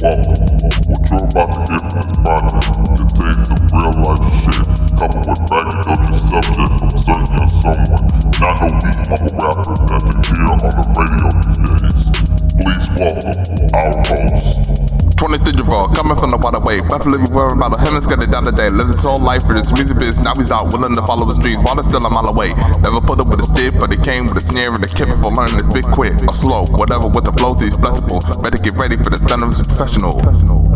Welcome. What you're about to hear from this project contains real life shit, coupled with braggadocious subjects from certain someone, not no weak mumble rapper that you hear on the radio these days. 23 year old coming from the waterway. Buffalo be worried about him and got it down the day. Lives his whole life for this music business. Now he's out willing to follow his dreams. Water still a mile away. Never put up with a stick, but he came with a snare and a kip for learning this big quick or slow. Whatever with the flows, he's flexible. Better get ready for the of his professional.